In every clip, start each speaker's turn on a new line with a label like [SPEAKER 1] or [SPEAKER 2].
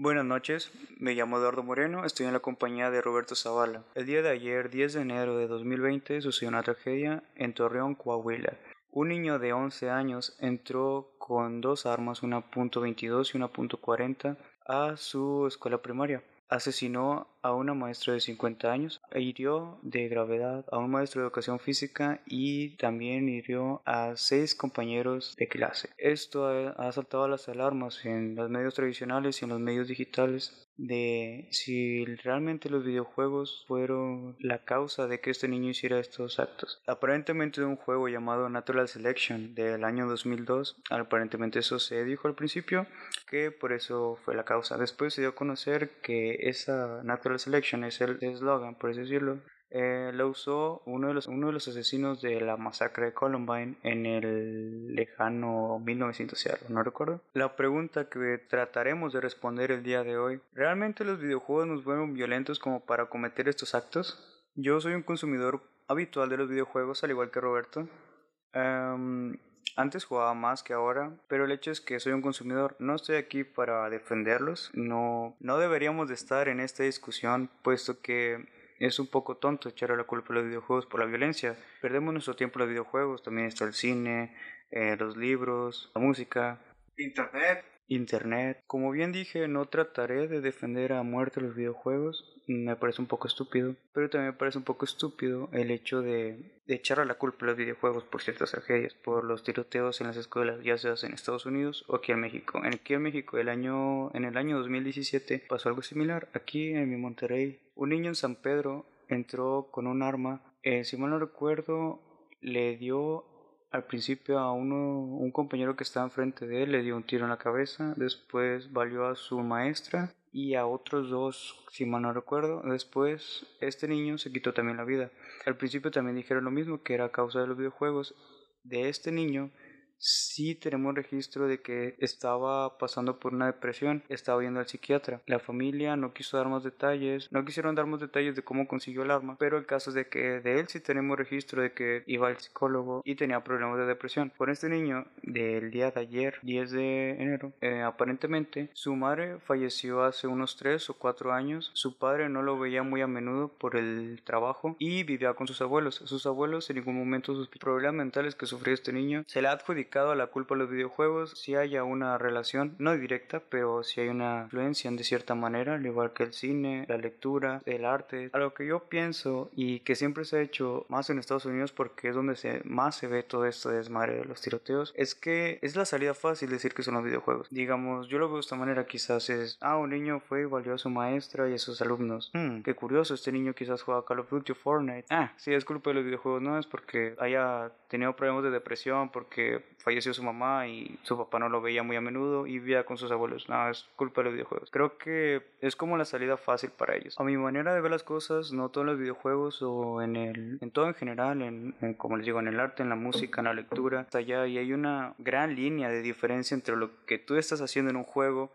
[SPEAKER 1] Buenas noches, me llamo Eduardo Moreno, estoy en la compañía de Roberto Zavala. El día de ayer, 10 de enero de 2020, sucedió una tragedia en Torreón, Coahuila. Un niño de 11 años entró con dos armas, una .22 y una .40, a su escuela primaria asesinó a una maestra de 50 años, e hirió de gravedad a un maestro de educación física y también hirió a seis compañeros de clase. Esto ha, saltado las alarmas en los medios tradicionales y en los medios digitales de si realmente los videojuegos fueron la causa de que este niño hiciera estos actos. Aparentemente un juego llamado Natural Selection del año 2002, aparentemente eso se dijo al principio que por eso fue la causa. Después se dio a conocer que esa Natural Selection es el eslogan, por así decirlo, eh, lo usó uno de, los, uno de los asesinos de la masacre de Columbine en el lejano 1900, no recuerdo. La pregunta que trataremos de responder el día de hoy, ¿realmente los videojuegos nos vuelven violentos como para cometer estos actos? Yo soy un consumidor habitual de los videojuegos, al igual que Roberto. Em, antes jugaba más que ahora, pero el hecho es que soy un consumidor. No estoy aquí para defenderlos. No, no deberíamos de estar en esta discusión, puesto que es un poco tonto echar la culpa a los videojuegos por la violencia. Perdemos nuestro tiempo en los videojuegos, también está el cine, eh, los libros, la música.
[SPEAKER 2] Internet.
[SPEAKER 1] Internet. Como bien dije, no trataré de defender a muerte los videojuegos, me parece un poco estúpido, pero también me parece un poco estúpido el hecho de, echar a la culpa los videojuegos por ciertas tragedias, por los tiroteos en las escuelas, ya sea en Estados Unidos o aquí en México. En aquí en México, el año, en el año 2017 pasó algo similar. Aquí en mi Monterrey, un niño en San Pedro entró con un arma, eh, si mal no recuerdo, le dio al principio a uno, un compañero que estaba enfrente de él, le dio un tiro en la cabeza, después valió a su maestra y a otros dos, si mal no recuerdo. Después, este niño se quitó también la vida. Al principio también dijeron lo mismo, que era a causa de los videojuegos. De este niño sí tenemos registro de que estaba pasando por una depresión, estaba yendo al psiquiatra. La familia no quiso dar más detalles, no quisieron dar más detalles de cómo consiguió el arma, pero el caso es de que de él sí tenemos registro de que iba al psicólogo y tenía problemas de depresión. Con este niño del día de ayer, 10 de enero, eh, aparentemente su madre falleció hace unos 3 o 4 años, su padre no lo veía muy a menudo por el trabajo y vivía con sus abuelos. Sus abuelos en ningún momento sus problemas mentales que sufrió este niño se le adjudicó a la culpa a los videojuegos, si haya una relación, no directa, pero si hay una influencia de cierta manera, al igual que el cine, la lectura, el arte. A lo que yo pienso y que siempre se ha hecho más en Estados Unidos porque es donde se, más se ve todo esto de desmadre de los tiroteos, es que es la salida fácil decir que son los videojuegos. Digamos, yo lo veo de esta manera, quizás es, ah, un niño fue y valió a su maestra y a sus alumnos. Hmm, qué curioso, este niño quizás juega Call of Duty o Fortnite. Ah, sí, es culpa de los videojuegos, no es porque haya tenido problemas de depresión, porque falleció su mamá y su papá no lo veía muy a menudo y vivía con sus abuelos. No, es culpa de los videojuegos. Creo que es como la salida fácil para ellos. A mi manera de ver las cosas, no todos los videojuegos o en el, en todo en general, en, como les digo, en el arte, en la música, en la lectura, allá y hay una gran línea de diferencia entre lo que tú estás haciendo en un juego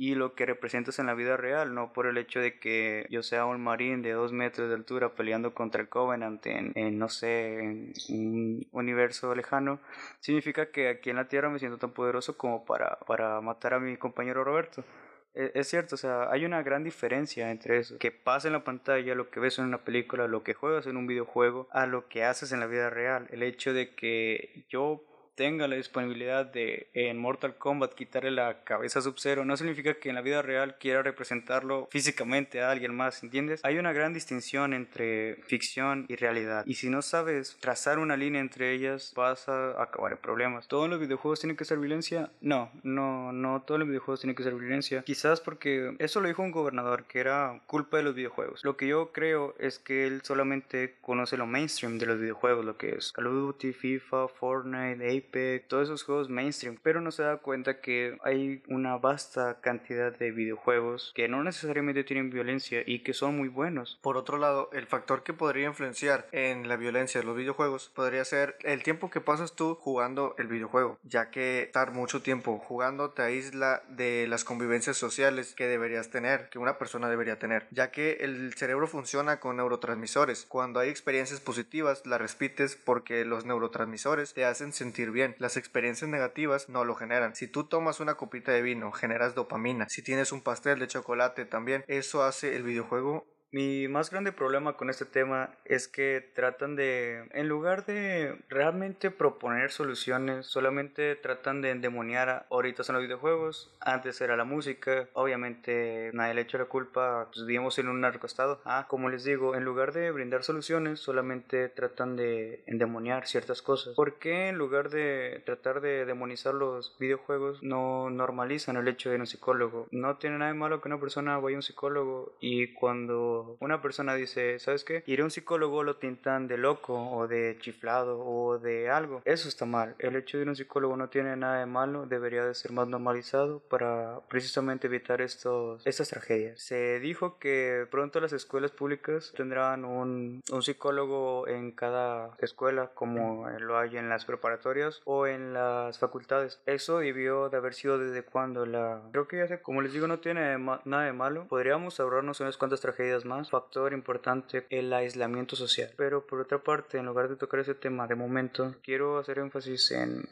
[SPEAKER 1] y lo que representas en la vida real, no por el hecho de que yo sea un marín de dos metros de altura peleando contra el Covenant en, no sé, en un universo lejano, significa que aquí en la Tierra me siento tan poderoso como para, para matar a mi compañero Roberto. E, es cierto, o sea, hay una gran diferencia entre eso, que pasa en la pantalla, lo que ves en una película, lo que juegas en un videojuego, a lo que haces en la vida real. El hecho de que yo tenga la disponibilidad de en Mortal Kombat quitarle la cabeza a Sub-Zero no significa que en la vida real quiera representarlo físicamente a alguien más, ¿entiendes? Hay una gran distinción entre ficción y realidad y si no sabes trazar una línea entre ellas vas a acabar en problemas. ¿Todos los videojuegos tienen que ser violencia? No, no, no todos los videojuegos tienen que ser violencia. Quizás porque eso lo dijo un gobernador que era culpa de los videojuegos. Lo que yo creo es que él solamente conoce lo mainstream de los videojuegos, lo que es Call of Duty, FIFA, Fortnite, Todos esos juegos mainstream, pero no se da cuenta que hay una vasta cantidad de videojuegos que no necesariamente tienen violencia y que son muy buenos.
[SPEAKER 2] Por otro lado, el factor que podría influenciar en la violencia de los videojuegos podría ser el tiempo que pasas tú jugando el videojuego, ya que estar mucho tiempo jugando te aísla de las convivencias sociales que deberías tener, que una persona debería tener, ya que el cerebro funciona con neurotransmisores. Cuando hay experiencias positivas, las repites porque los neurotransmisores te hacen sentir bien bien. Las experiencias negativas no lo generan. Si tú tomas una copita de vino, generas dopamina. Si tienes un pastel de chocolate también, eso hace el videojuego
[SPEAKER 1] mi más grande problema con este tema es que tratan de, en lugar de realmente proponer soluciones, solamente tratan de endemoniar. Ahorita son los videojuegos, antes era la música. Obviamente nadie le echa la culpa, pues vivimos en un narcoestado. Ah, como les digo, en lugar de brindar soluciones, solamente tratan de endemoniar ciertas cosas. ¿Por qué en lugar de tratar de demonizar los videojuegos, no normalizan el hecho de ir a un psicólogo? No tiene nada de malo que una persona vaya a un psicólogo y cuando una persona dice, ¿sabes qué? Ir a un psicólogo lo tintan de loco o de chiflado o de algo. Eso está mal. El hecho de ir a un psicólogo no tiene nada de malo, debería de ser más normalizado para precisamente evitar estos, estas tragedias. Se dijo que pronto las escuelas públicas tendrán un, un psicólogo en cada escuela como lo hay en las preparatorias o en las facultades. Eso debió de haber sido desde cuando la... Creo que ya sé, como les digo, no tiene nada de malo. Podríamos ahorrarnos unas cuantas tragedias factor importante el aislamiento social. Pero por otra parte, en lugar de tocar ese tema de momento, quiero hacer énfasis en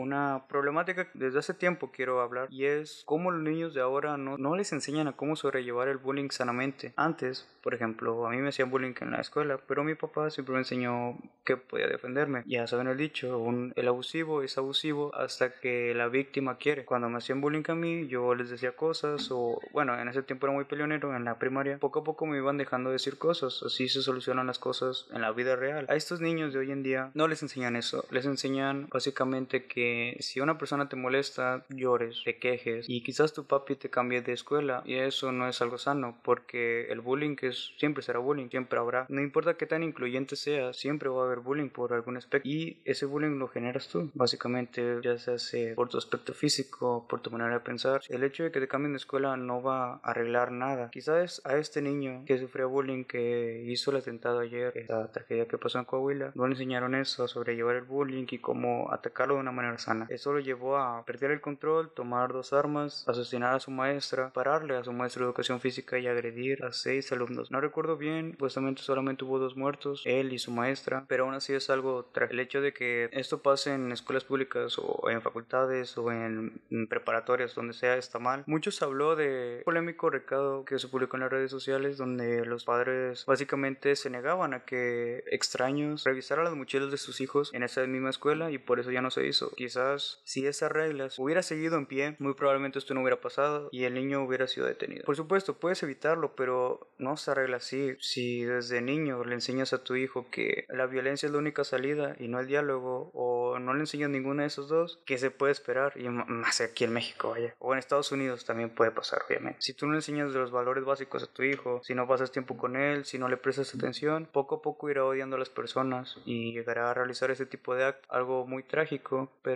[SPEAKER 1] una problemática que desde hace tiempo quiero hablar y es cómo los niños de ahora no, no les enseñan a cómo sobrellevar el bullying sanamente. Antes, por ejemplo, a mí me hacían bullying en la escuela, pero mi papá siempre me enseñó que podía defenderme. Ya saben el dicho, un, el abusivo es abusivo hasta que la víctima quiere. Cuando me hacían bullying a mí, yo les decía cosas o, bueno, en ese tiempo era muy peleonero en la primaria. Poco a poco me iban dejando decir cosas, así se solucionan las cosas en la vida real. A estos niños de hoy en día no les enseñan eso, les enseñan básicamente que si una persona te molesta, llores, te quejes y quizás tu papi te cambie de escuela y eso no es algo sano porque el bullying es, siempre será bullying, siempre habrá. No importa qué tan incluyente sea, siempre va a haber bullying por algún aspecto y ese bullying lo generas tú. Básicamente ya sea por tu aspecto físico, por tu manera de pensar. El hecho de que te cambien de escuela no va a arreglar nada. Quizás a este niño que sufrió bullying, que hizo el atentado ayer, esta tragedia que pasó en Coahuila, no le enseñaron eso, sobre llevar el bullying y cómo atacarlo de una manera sana. Eso lo llevó a perder el control, tomar dos armas, asesinar a su maestra, pararle a su maestro de educación física y agredir a seis alumnos. No recuerdo bien, supuestamente solamente hubo dos muertos, él y su maestra, pero aún así es algo trágico. El hecho de que esto pase en escuelas públicas o en facultades o en, preparatorias, donde sea, está mal. Muchos habló de polémico recado que se publicó en las redes sociales donde los padres básicamente se negaban a que extraños revisaran las mochilas de sus hijos en esa misma escuela y por eso ya no se hizo quizás si esas reglas hubiera seguido en pie, muy probablemente esto no hubiera pasado y el niño hubiera sido detenido. Por supuesto, puedes evitarlo, pero no se arregla así. Si desde niño le enseñas a tu hijo que la violencia es la única salida y no el diálogo, o no le enseñas ninguno de esos dos, ¿qué se puede esperar? Y más aquí en México, vaya. O en Estados Unidos también puede pasar, obviamente. Si tú no le enseñas los valores básicos a tu hijo, si no pasas tiempo con él, si no le prestas atención, poco a poco irá odiando a las personas y llegará a realizar ese tipo de actos. Algo muy trágico, pero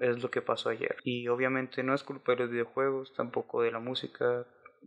[SPEAKER 1] es lo que pasó ayer. Y obviamente no es culpa de los videojuegos, tampoco de la música,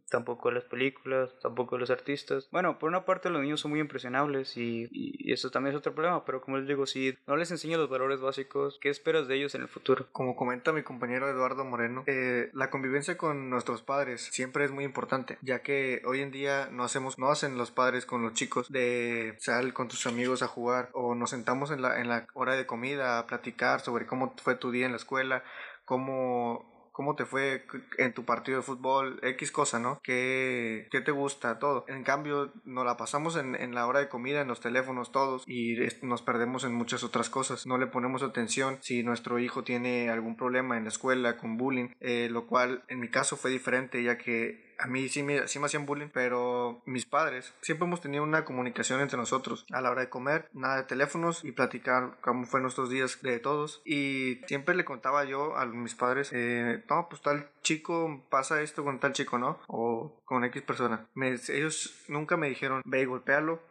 [SPEAKER 1] tampoco las películas, tampoco los artistas. Bueno, por una parte los niños son muy impresionables y, eso también es otro problema, pero como les digo, si no les enseño los valores básicos, ¿qué esperas de ellos en el futuro?
[SPEAKER 2] Como comenta mi compañero Eduardo Moreno, eh, la convivencia con nuestros padres siempre es muy importante, ya que hoy en día no hacemos, no hacen los padres con los chicos de sal con tus amigos a jugar o nos sentamos en la, en la hora de comida a platicar sobre cómo fue tu día en la escuela, cómo cómo te fue en tu partido de fútbol, X cosa, ¿no? ¿Qué, qué te gusta? Todo. En cambio, nos la pasamos en, en, la hora de comida, en los teléfonos todos y nos perdemos en muchas otras cosas. No le ponemos atención si nuestro hijo tiene algún problema en la escuela con bullying, eh, lo cual en mi caso fue diferente ya que a mí sí me, sí me hacían bullying, pero mis padres siempre hemos tenido una comunicación entre nosotros a la hora de comer, nada de teléfonos y platicar cómo fue nuestros días de todos. Y siempre le contaba yo a mis padres, eh, no, pues tal chico pasa esto con tal chico, ¿no? O con X persona. ellos nunca me dijeron, ve y golpealo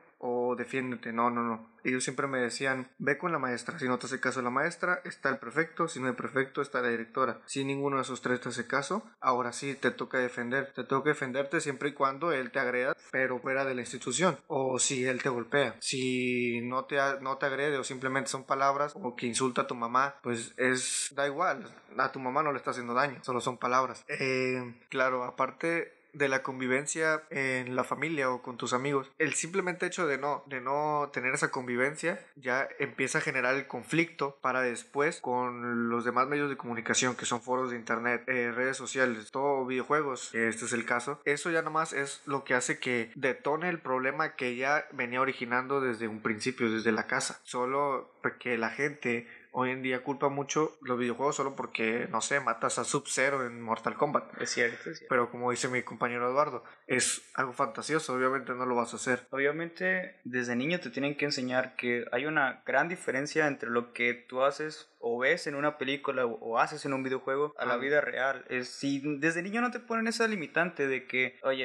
[SPEAKER 2] defiéndete. No, no, no. Ellos siempre me decían, ve con la maestra. Si no te hace caso la maestra, está el prefecto. Si no hay prefecto, está la directora. Si ninguno de esos tres te hace caso, ahora sí te toca defender. Te toca defenderte siempre y cuando él te agreda, pero fuera de la institución. O si él te golpea. Si no te, no te agrede o simplemente son palabras o que insulta a tu mamá, pues es, da igual. A tu mamá no le está haciendo daño, solo son palabras. Eh, claro, aparte de la convivencia en la familia o con tus amigos, el simplemente hecho de no, de no tener esa convivencia ya empieza a generar el conflicto para después con los demás medios de comunicación que son foros de internet, eh, redes sociales, todo videojuegos, este es el caso. Eso ya nomás es lo que hace que detone el problema que ya venía originando desde un principio, desde la casa. Solo porque la gente hoy en día culpa mucho los videojuegos solo porque, no sé, matas a Sub-Zero en Mortal Kombat.
[SPEAKER 1] Es cierto, es cierto.
[SPEAKER 2] Pero como dice mi compañero Eduardo, es algo fantasioso, obviamente no lo vas a hacer.
[SPEAKER 1] Obviamente, desde niño te tienen que enseñar que hay una gran diferencia entre lo que tú haces o ves en una película o haces en un videojuego a la
[SPEAKER 2] Ah.
[SPEAKER 1] vida real. Es, si desde niño no te ponen esa limitante de que, oye,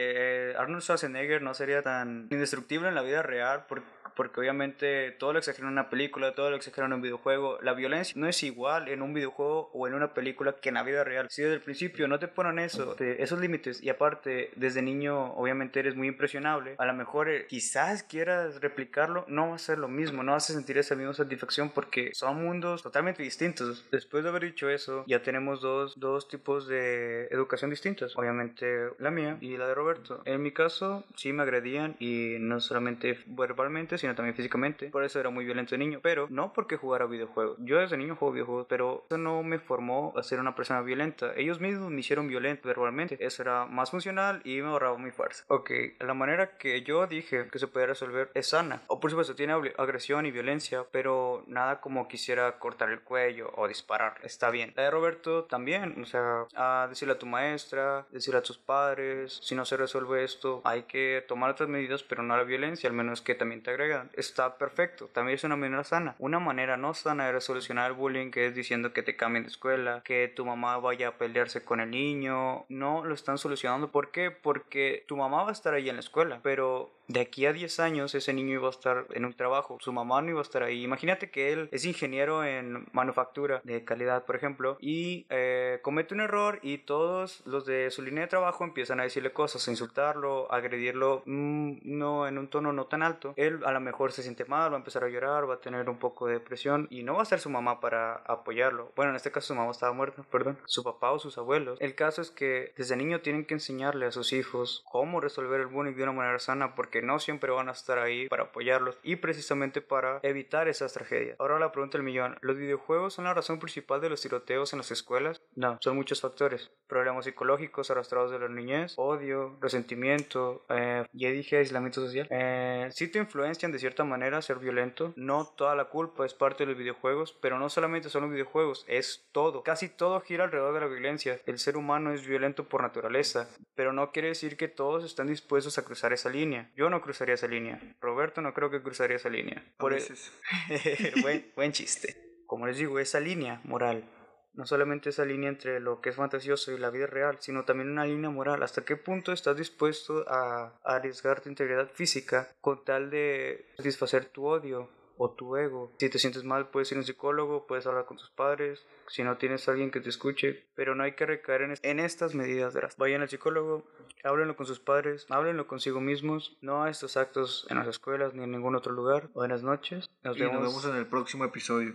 [SPEAKER 1] eh, Arnold Schwarzenegger no sería tan indestructible en la vida real porque porque obviamente todo lo exageran en una película, todo lo exageran en un videojuego. La violencia no es igual en un videojuego o en una película que en la vida real. Si desde el principio no te ponen eso, de esos límites, y aparte desde niño obviamente eres muy impresionable, a lo mejor eh, quizás quieras replicarlo, no va a ser lo mismo, no vas a sentir esa misma satisfacción porque son mundos totalmente distintos. Después de haber dicho eso, ya tenemos dos, dos tipos de educación distintas. Obviamente la mía y la de Roberto. En mi caso, sí me agredían y no solamente verbalmente, sino también físicamente. Por eso era muy violento de niño, pero no porque jugara videojuegos. Yo desde niño juego videojuegos, pero eso no me formó a ser una persona violenta. Ellos mismos me hicieron violento verbalmente. Eso era más funcional y me ahorraba mi fuerza. Ok, la manera que yo dije que se puede resolver es sana. O por supuesto tiene ag- agresión y violencia, pero nada como quisiera cortar el cuello o disparar. Está bien. La de Roberto también, o sea, a decirle a tu maestra, decirle a tus padres, si no se resuelve esto, hay que tomar otras medidas, pero no la violencia, al menos que también te agregan. Está perfecto, también es una manera sana. Una manera no sana de solucionar el bullying, que es diciendo que te cambien de escuela, que tu mamá vaya a pelearse con el niño, no lo están solucionando. ¿Por qué? Porque tu mamá va a estar ahí en la escuela, pero de aquí a 10 años ese niño iba a estar en un trabajo, su mamá no iba a estar ahí. Imagínate que él es ingeniero en manufactura de calidad, por ejemplo, y eh, comete un error y todos los de su línea de trabajo empiezan a decirle cosas, a insultarlo, a agredirlo, mm, no en un tono no tan alto. Él a lo mejor se siente mal, va a empezar a llorar, va a tener un poco de depresión y no va a estar su mamá para apoyarlo. Bueno, en este caso su mamá estaba muerta, perdón, su papá o sus abuelos. El caso es que desde niño tienen que enseñarle a sus hijos cómo resolver el bullying de una manera sana porque no siempre van a estar ahí para apoyarlos y precisamente para evitar esas tragedias. Ahora la pregunta del millón, ¿los videojuegos son la razón principal de los tiroteos en las escuelas? No, son muchos factores. Problemas psicológicos arrastrados de la niñez, odio, resentimiento, eh, ya dije aislamiento social. Eh, sí te influencian de cierta manera ser violento. No toda la culpa es parte de los videojuegos, pero no solamente son los videojuegos, es todo. Casi todo gira alrededor de la violencia. El ser humano es violento por naturaleza, pero no quiere decir que todos están dispuestos a cruzar esa línea. Yo no cruzaría esa línea. Roberto no creo que cruzaría esa línea. Por e-
[SPEAKER 2] veces.
[SPEAKER 1] buen, buen chiste. Como les digo, esa línea moral. No solamente esa línea entre lo que es fantasioso y la vida real, sino también una línea moral. ¿Hasta qué punto estás dispuesto a, a arriesgar tu integridad física con tal de satisfacer tu odio o tu ego? Si te sientes mal, puedes ir a un psicólogo, puedes hablar con tus padres. Si no tienes a alguien que te escuche, pero no hay que recaer en, es- en estas medidas drásticas. Vayan al psicólogo, háblenlo con sus padres, háblenlo consigo mismos, no a estos actos en las escuelas ni en ningún otro lugar. Buenas noches, nos
[SPEAKER 2] Y nos vemos en el próximo episodio.